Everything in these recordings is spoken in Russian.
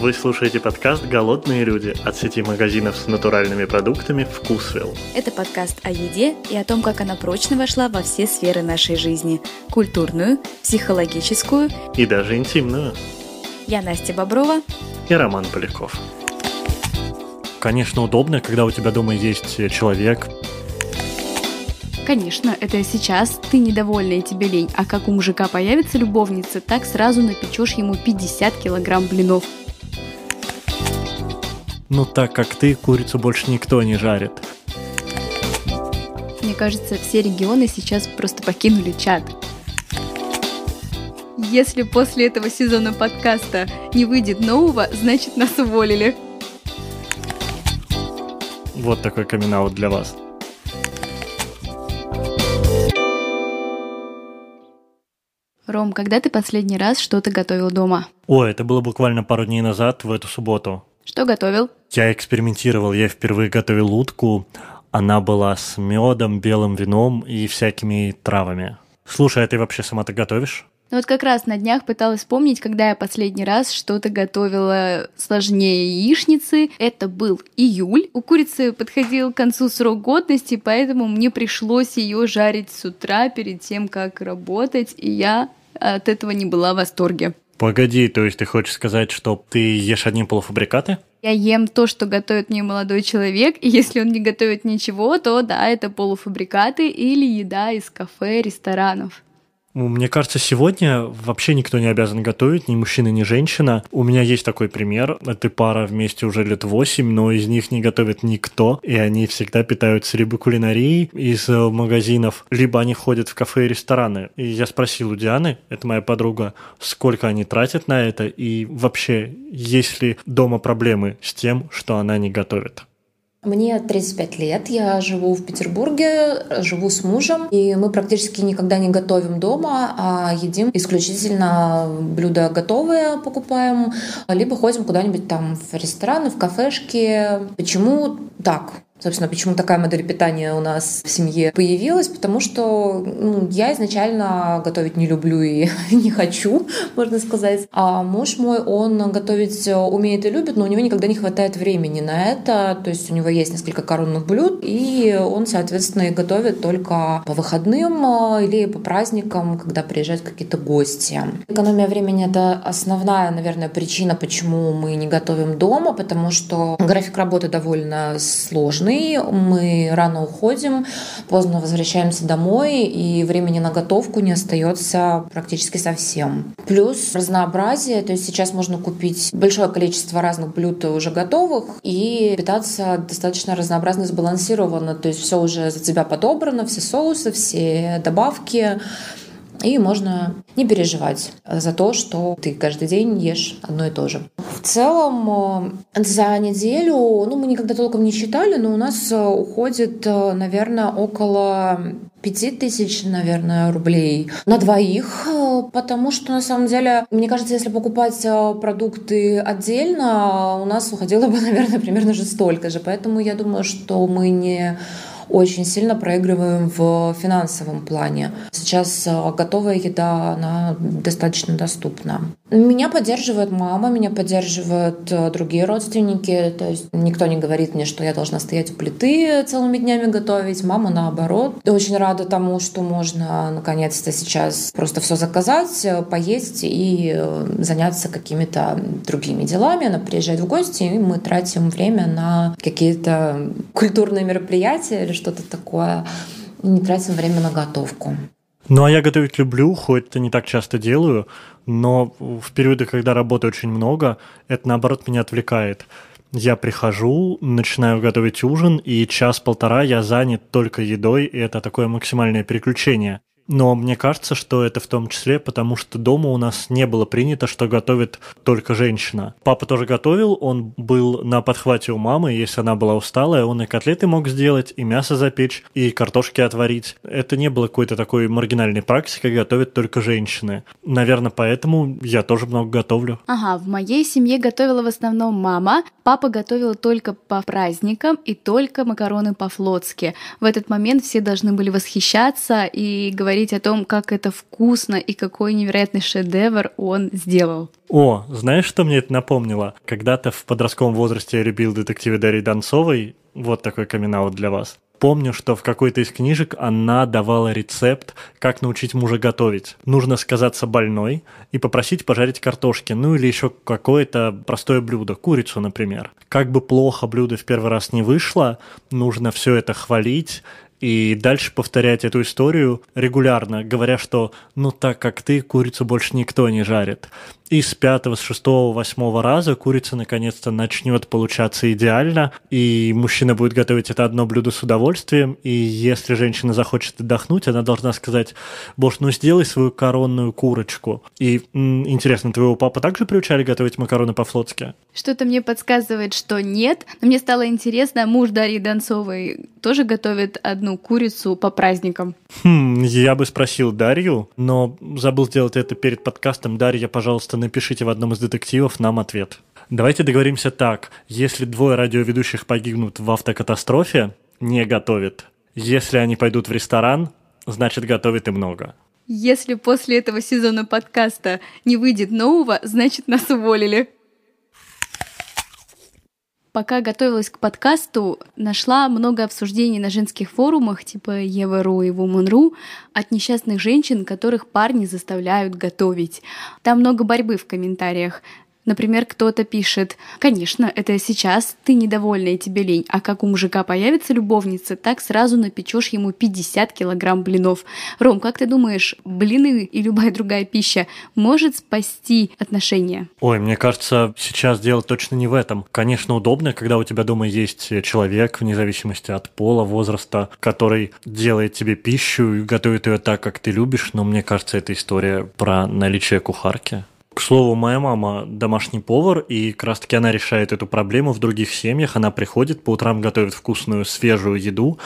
Вы слушаете подкаст «Голодные люди» от сети магазинов с натуральными продуктами «Вкусвилл». Это подкаст о еде и о том, как она прочно вошла во все сферы нашей жизни – культурную, психологическую и даже интимную. Я Настя Боброва и Роман Поляков. Конечно, удобно, когда у тебя дома есть человек, Конечно, это сейчас ты недовольна и тебе лень, а как у мужика появится любовница, так сразу напечешь ему 50 килограмм блинов. Ну так как ты, курицу больше никто не жарит. Мне кажется, все регионы сейчас просто покинули чат. Если после этого сезона подкаста не выйдет нового, значит нас уволили. Вот такой камин для вас. Ром, когда ты последний раз что-то готовил дома? О, это было буквально пару дней назад, в эту субботу. Что готовил? Я экспериментировал, я впервые готовил утку. Она была с медом, белым вином и всякими травами. Слушай, а ты вообще сама то готовишь? Ну вот как раз на днях пыталась вспомнить, когда я последний раз что-то готовила сложнее яичницы. Это был июль. У курицы подходил к концу срок годности, поэтому мне пришлось ее жарить с утра перед тем, как работать, и я от этого не была в восторге. Погоди, то есть ты хочешь сказать, что ты ешь одни полуфабрикаты? Я ем то, что готовит мне молодой человек, и если он не готовит ничего, то да, это полуфабрикаты или еда из кафе, ресторанов. Ну, мне кажется, сегодня вообще никто не обязан готовить, ни мужчина, ни женщина. У меня есть такой пример. Это пара вместе уже лет восемь, но из них не готовит никто, и они всегда питаются либо кулинарией из э, магазинов, либо они ходят в кафе и рестораны. И я спросил у Дианы, это моя подруга, сколько они тратят на это, и вообще, есть ли дома проблемы с тем, что она не готовит. Мне 35 лет, я живу в Петербурге, живу с мужем, и мы практически никогда не готовим дома, а едим исключительно блюда готовые покупаем, либо ходим куда-нибудь там в рестораны, в кафешки. Почему так? Собственно, почему такая модель питания у нас в семье появилась? Потому что ну, я изначально готовить не люблю и не хочу, можно сказать. А муж мой, он готовить умеет и любит, но у него никогда не хватает времени на это. То есть у него есть несколько коронных блюд, и он, соответственно, их готовит только по выходным а, или по праздникам, когда приезжают какие-то гости. Экономия времени — это основная, наверное, причина, почему мы не готовим дома, потому что график работы довольно сложный выходные, мы рано уходим, поздно возвращаемся домой, и времени на готовку не остается практически совсем. Плюс разнообразие, то есть сейчас можно купить большое количество разных блюд уже готовых и питаться достаточно разнообразно сбалансированно, то есть все уже за тебя подобрано, все соусы, все добавки, и можно не переживать за то, что ты каждый день ешь одно и то же. В целом э, за неделю, ну мы никогда толком не считали, но у нас э, уходит, э, наверное, около пяти тысяч, наверное, рублей на двоих, потому что на самом деле, мне кажется, если покупать продукты отдельно, у нас уходило бы, наверное, примерно же столько же. Поэтому я думаю, что мы не очень сильно проигрываем в финансовом плане. Сейчас э, готовая еда, она достаточно доступна. Меня поддерживает мама, меня поддерживают э, другие родственники. То есть никто не говорит мне, что я должна стоять у плиты целыми днями готовить. Мама наоборот. Очень рада тому, что можно наконец-то сейчас просто все заказать, э, поесть и заняться какими-то другими делами. Она приезжает в гости, и мы тратим время на какие-то культурные мероприятия или что-то такое, не тратим время на готовку. Ну, а я готовить люблю, хоть это не так часто делаю, но в периоды, когда работы очень много, это, наоборот, меня отвлекает. Я прихожу, начинаю готовить ужин, и час-полтора я занят только едой, и это такое максимальное переключение. Но мне кажется, что это в том числе потому, что дома у нас не было принято, что готовит только женщина. Папа тоже готовил, он был на подхвате у мамы, если она была усталая, он и котлеты мог сделать, и мясо запечь, и картошки отварить. Это не было какой-то такой маргинальной практикой, готовят только женщины. Наверное, поэтому я тоже много готовлю. Ага, в моей семье готовила в основном мама, папа готовил только по праздникам и только макароны по-флотски. В этот момент все должны были восхищаться и говорить, говорить о том, как это вкусно и какой невероятный шедевр он сделал. О, знаешь, что мне это напомнило? Когда-то в подростковом возрасте я любил детективы Дарьи Донцовой. Вот такой камин для вас помню, что в какой-то из книжек она давала рецепт, как научить мужа готовить. Нужно сказаться больной и попросить пожарить картошки, ну или еще какое-то простое блюдо, курицу, например. Как бы плохо блюдо в первый раз не вышло, нужно все это хвалить, и дальше повторять эту историю регулярно, говоря, что ну так как ты, курицу больше никто не жарит. И с пятого, с шестого, восьмого раза курица наконец-то начнет получаться идеально, и мужчина будет готовить это одно блюдо с удовольствием, и если женщина захочет отдохнуть, она должна сказать, боже, ну сделай свою коронную курочку. И м, интересно, твоего папа также приучали готовить макароны по-флотски? Что-то мне подсказывает, что нет, но мне стало интересно, муж Дарьи Донцовой тоже готовит одну курицу по праздникам? Хм, я бы спросил Дарью, но забыл сделать это перед подкастом. Дарья, пожалуйста, напишите в одном из детективов нам ответ. Давайте договоримся так. Если двое радиоведущих погибнут в автокатастрофе, не готовит. Если они пойдут в ресторан, значит готовит и много. Если после этого сезона подкаста не выйдет нового, значит нас уволили. Пока готовилась к подкасту, нашла много обсуждений на женских форумах типа Ева.ру и Woman.ru от несчастных женщин, которых парни заставляют готовить. Там много борьбы в комментариях. Например, кто-то пишет, конечно, это сейчас ты недовольна и тебе лень, а как у мужика появится любовница, так сразу напечешь ему 50 килограмм блинов. Ром, как ты думаешь, блины и любая другая пища может спасти отношения? Ой, мне кажется, сейчас дело точно не в этом. Конечно, удобно, когда у тебя дома есть человек, вне зависимости от пола, возраста, который делает тебе пищу и готовит ее так, как ты любишь, но мне кажется, это история про наличие кухарки. К слову, моя мама домашний повар, и как раз таки она решает эту проблему в других семьях. Она приходит, по утрам готовит вкусную, свежую еду,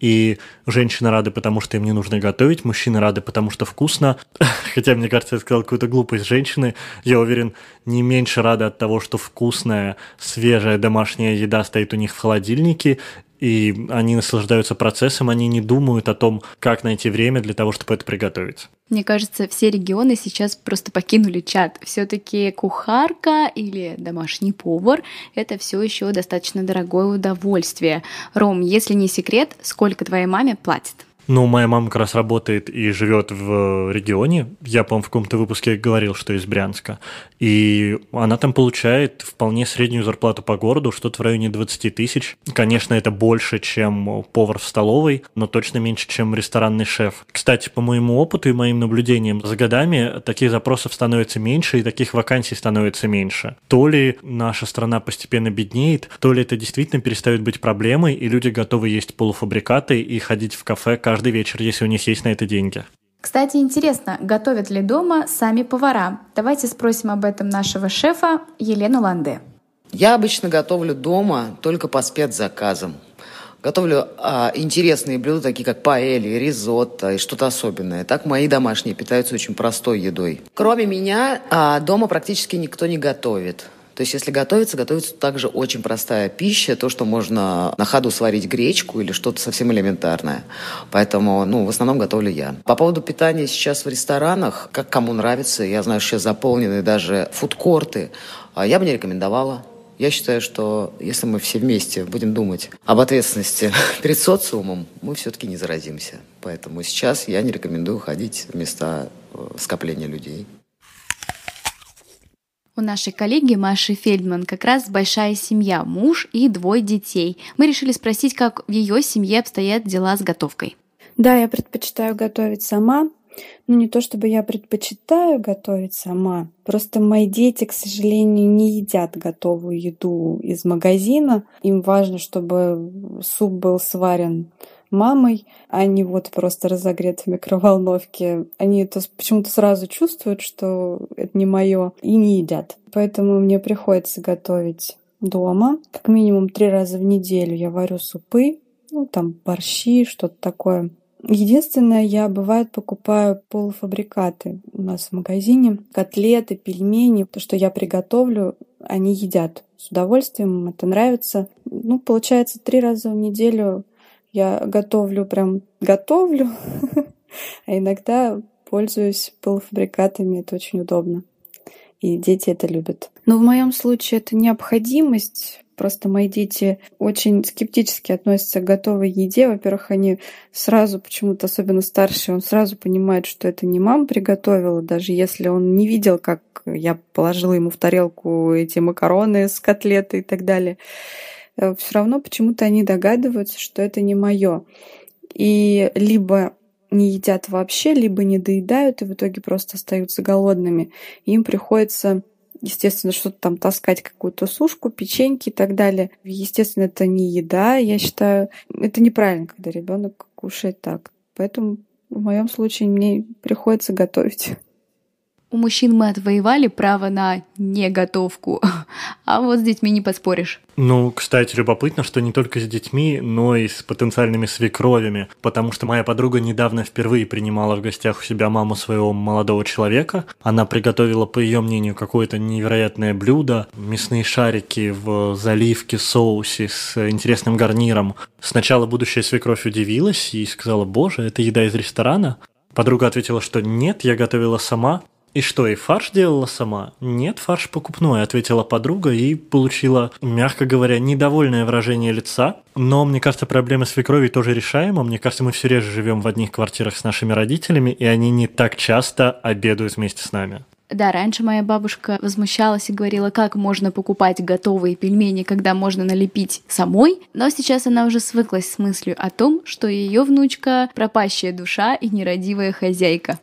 и женщины рады, потому что им не нужно готовить, мужчины рады, потому что вкусно. Хотя, мне кажется, я сказал какую-то глупость женщины. Я уверен, не меньше рады от того, что вкусная, свежая домашняя еда стоит у них в холодильнике, и они наслаждаются процессом, они не думают о том, как найти время для того, чтобы это приготовить. Мне кажется, все регионы сейчас просто покинули чат. Все-таки кухарка или домашний повар — это все еще достаточно дорогое удовольствие. Ром, если не секрет, сколько твоей маме платят? Ну, моя мама как раз работает и живет в регионе. Я, по-моему, в каком-то выпуске говорил, что из Брянска. И она там получает вполне среднюю зарплату по городу, что-то в районе 20 тысяч. Конечно, это больше, чем повар в столовой, но точно меньше, чем ресторанный шеф. Кстати, по моему опыту и моим наблюдениям, за годами таких запросов становится меньше и таких вакансий становится меньше. То ли наша страна постепенно беднеет, то ли это действительно перестает быть проблемой, и люди готовы есть полуфабрикаты и ходить в кафе каждый вечер, если у них есть на это деньги. Кстати, интересно, готовят ли дома сами повара? Давайте спросим об этом нашего шефа Елену Ланде. Я обычно готовлю дома только по спецзаказам. Готовлю а, интересные блюда, такие как паэльи, ризотто и что-то особенное. Так мои домашние питаются очень простой едой. Кроме меня, а, дома практически никто не готовит. То есть, если готовится, готовится также очень простая пища, то, что можно на ходу сварить гречку или что-то совсем элементарное. Поэтому, ну, в основном готовлю я. По поводу питания сейчас в ресторанах, как кому нравится, я знаю, сейчас заполнены даже фудкорты, а я бы не рекомендовала. Я считаю, что если мы все вместе будем думать об ответственности перед социумом, мы все-таки не заразимся. Поэтому сейчас я не рекомендую ходить в места э, скопления людей. У нашей коллеги Маши Фельдман как раз большая семья, муж и двое детей. Мы решили спросить, как в ее семье обстоят дела с готовкой. Да, я предпочитаю готовить сама. Ну, не то чтобы я предпочитаю готовить сама. Просто мои дети, к сожалению, не едят готовую еду из магазина. Им важно, чтобы суп был сварен мамой, а не вот просто разогрет в микроволновке. Они это почему-то сразу чувствуют, что это не мое, и не едят. Поэтому мне приходится готовить дома. Как минимум три раза в неделю я варю супы, ну там борщи, что-то такое. Единственное, я бывает покупаю полуфабрикаты у нас в магазине, котлеты, пельмени, то, что я приготовлю, они едят с удовольствием, им это нравится. Ну, получается, три раза в неделю я готовлю, прям готовлю. А иногда пользуюсь полуфабрикатами, это очень удобно. И дети это любят. Но в моем случае это необходимость. Просто мои дети очень скептически относятся к готовой еде. Во-первых, они сразу, почему-то особенно старший, он сразу понимает, что это не мама приготовила, даже если он не видел, как я положила ему в тарелку эти макароны с котлетой и так далее. Э, Все равно почему-то они догадываются, что это не мое. И либо не едят вообще, либо не доедают и в итоге просто остаются голодными. Им приходится естественно, что-то там таскать, какую-то сушку, печеньки и так далее. Естественно, это не еда, я считаю. Это неправильно, когда ребенок кушает так. Поэтому в моем случае мне приходится готовить. У мужчин мы отвоевали право на неготовку, а вот с детьми не поспоришь. Ну, кстати, любопытно, что не только с детьми, но и с потенциальными свекровями, потому что моя подруга недавно впервые принимала в гостях у себя маму своего молодого человека. Она приготовила, по ее мнению, какое-то невероятное блюдо, мясные шарики в заливке, соусе с интересным гарниром. Сначала будущая свекровь удивилась и сказала, боже, это еда из ресторана? Подруга ответила, что нет, я готовила сама, «И что, и фарш делала сама?» «Нет, фарш покупной», — ответила подруга и получила, мягко говоря, недовольное выражение лица. Но, мне кажется, проблема свекрови тоже решаема. Мне кажется, мы все реже живем в одних квартирах с нашими родителями, и они не так часто обедают вместе с нами. Да, раньше моя бабушка возмущалась и говорила, как можно покупать готовые пельмени, когда можно налепить самой, но сейчас она уже свыклась с мыслью о том, что ее внучка пропащая душа и нерадивая хозяйка.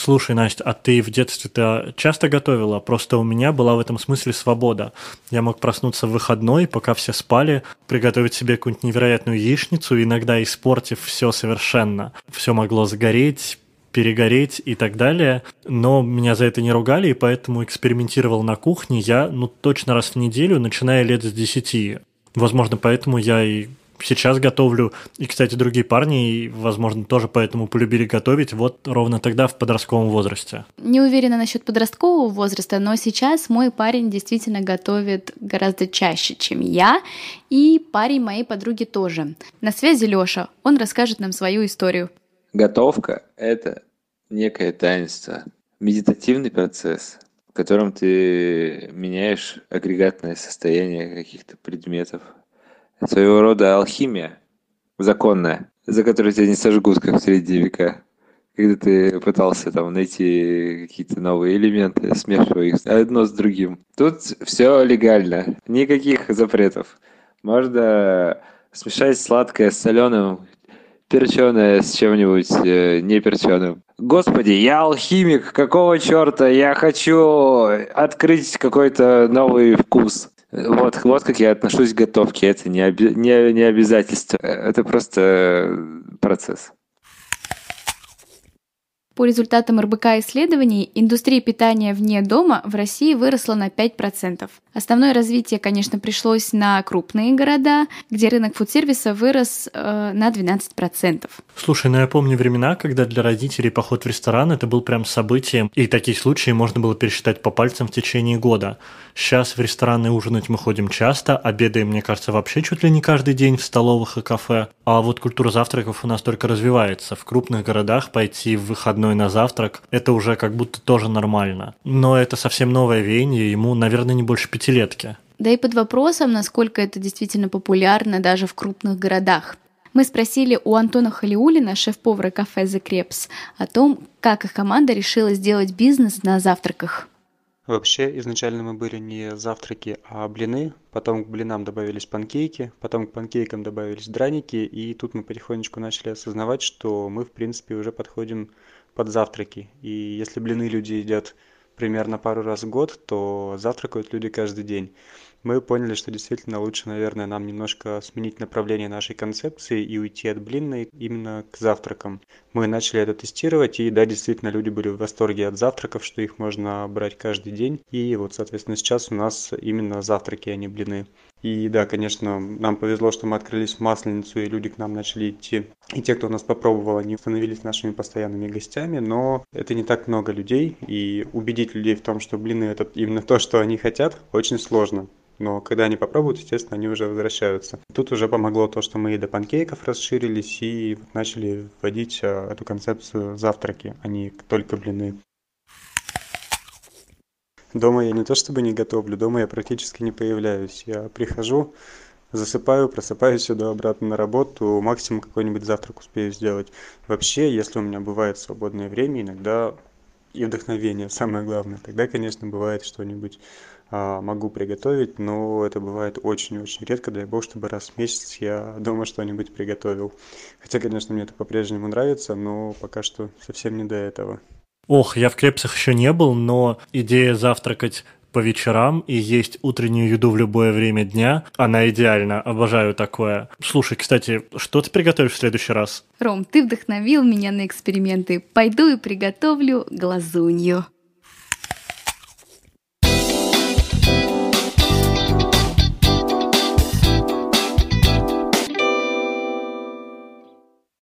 Слушай, Настя, а ты в детстве-то часто готовила? Просто у меня была в этом смысле свобода. Я мог проснуться в выходной, пока все спали, приготовить себе какую-нибудь невероятную яичницу, иногда испортив все совершенно. Все могло сгореть, перегореть и так далее. Но меня за это не ругали, и поэтому экспериментировал на кухне я, ну, точно раз в неделю, начиная лет с десяти. Возможно, поэтому я и сейчас готовлю. И, кстати, другие парни, возможно, тоже поэтому полюбили готовить вот ровно тогда в подростковом возрасте. Не уверена насчет подросткового возраста, но сейчас мой парень действительно готовит гораздо чаще, чем я, и парень моей подруги тоже. На связи Лёша, он расскажет нам свою историю. Готовка – это некое таинство, медитативный процесс, в котором ты меняешь агрегатное состояние каких-то предметов – своего рода алхимия законная, за которую тебя не сожгут, как в средние века. Когда ты пытался там найти какие-то новые элементы, смешивая их одно с другим. Тут все легально, никаких запретов. Можно смешать сладкое с соленым, перченое с чем-нибудь э, не перченым. Господи, я алхимик, какого черта? Я хочу открыть какой-то новый вкус. Вот, вот как я отношусь к готовке. Это не, оби- не, не обязательство. Это просто э, процесс. По результатам РБК исследований, индустрия питания вне дома в России выросла на 5%. Основное развитие, конечно, пришлось на крупные города, где рынок фудсервиса вырос э, на 12%. Слушай, ну я помню времена, когда для родителей поход в ресторан это был прям событием, и такие случаи можно было пересчитать по пальцам в течение года. Сейчас в рестораны ужинать мы ходим часто, обедаем, мне кажется, вообще чуть ли не каждый день в столовых и кафе. А вот культура завтраков у нас только развивается. В крупных городах пойти в выходной на завтрак – это уже как будто тоже нормально. Но это совсем новое веяние, ему, наверное, не больше пятилетки. Да и под вопросом, насколько это действительно популярно даже в крупных городах. Мы спросили у Антона Халиулина, шеф-повара кафе The Crepes, о том, как их команда решила сделать бизнес на завтраках. Вообще, изначально мы были не завтраки, а блины. Потом к блинам добавились панкейки, потом к панкейкам добавились драники, и тут мы потихонечку начали осознавать, что мы, в принципе, уже подходим под завтраки. И если блины люди едят примерно пару раз в год, то завтракают люди каждый день мы поняли, что действительно лучше, наверное, нам немножко сменить направление нашей концепции и уйти от блинной именно к завтракам. Мы начали это тестировать, и да, действительно, люди были в восторге от завтраков, что их можно брать каждый день. И вот, соответственно, сейчас у нас именно завтраки, а не блины. И да, конечно, нам повезло, что мы открылись в Масленицу, и люди к нам начали идти. И те, кто нас попробовал, они становились нашими постоянными гостями, но это не так много людей, и убедить людей в том, что блины это именно то, что они хотят, очень сложно. но когда они попробуют, естественно, они уже возвращаются. Тут уже помогло то, что мы и до панкейков расширились и начали вводить а, эту концепцию завтраки, а не только блины. Дома я не то чтобы не готовлю, дома я практически не появляюсь. Я прихожу, засыпаю, просыпаюсь, иду обратно на работу, максимум какой-нибудь завтрак успею сделать. Вообще, если у меня бывает свободное время, иногда и вдохновение, самое главное, тогда, конечно, бывает что-нибудь а, могу приготовить, но это бывает очень-очень редко, дай бог, чтобы раз в месяц я дома что-нибудь приготовил. Хотя, конечно, мне это по-прежнему нравится, но пока что совсем не до этого. Ох, я в Крепсах еще не был, но идея завтракать по вечерам и есть утреннюю еду в любое время дня. Она идеальна, обожаю такое. Слушай, кстати, что ты приготовишь в следующий раз? Ром, ты вдохновил меня на эксперименты. Пойду и приготовлю глазунью.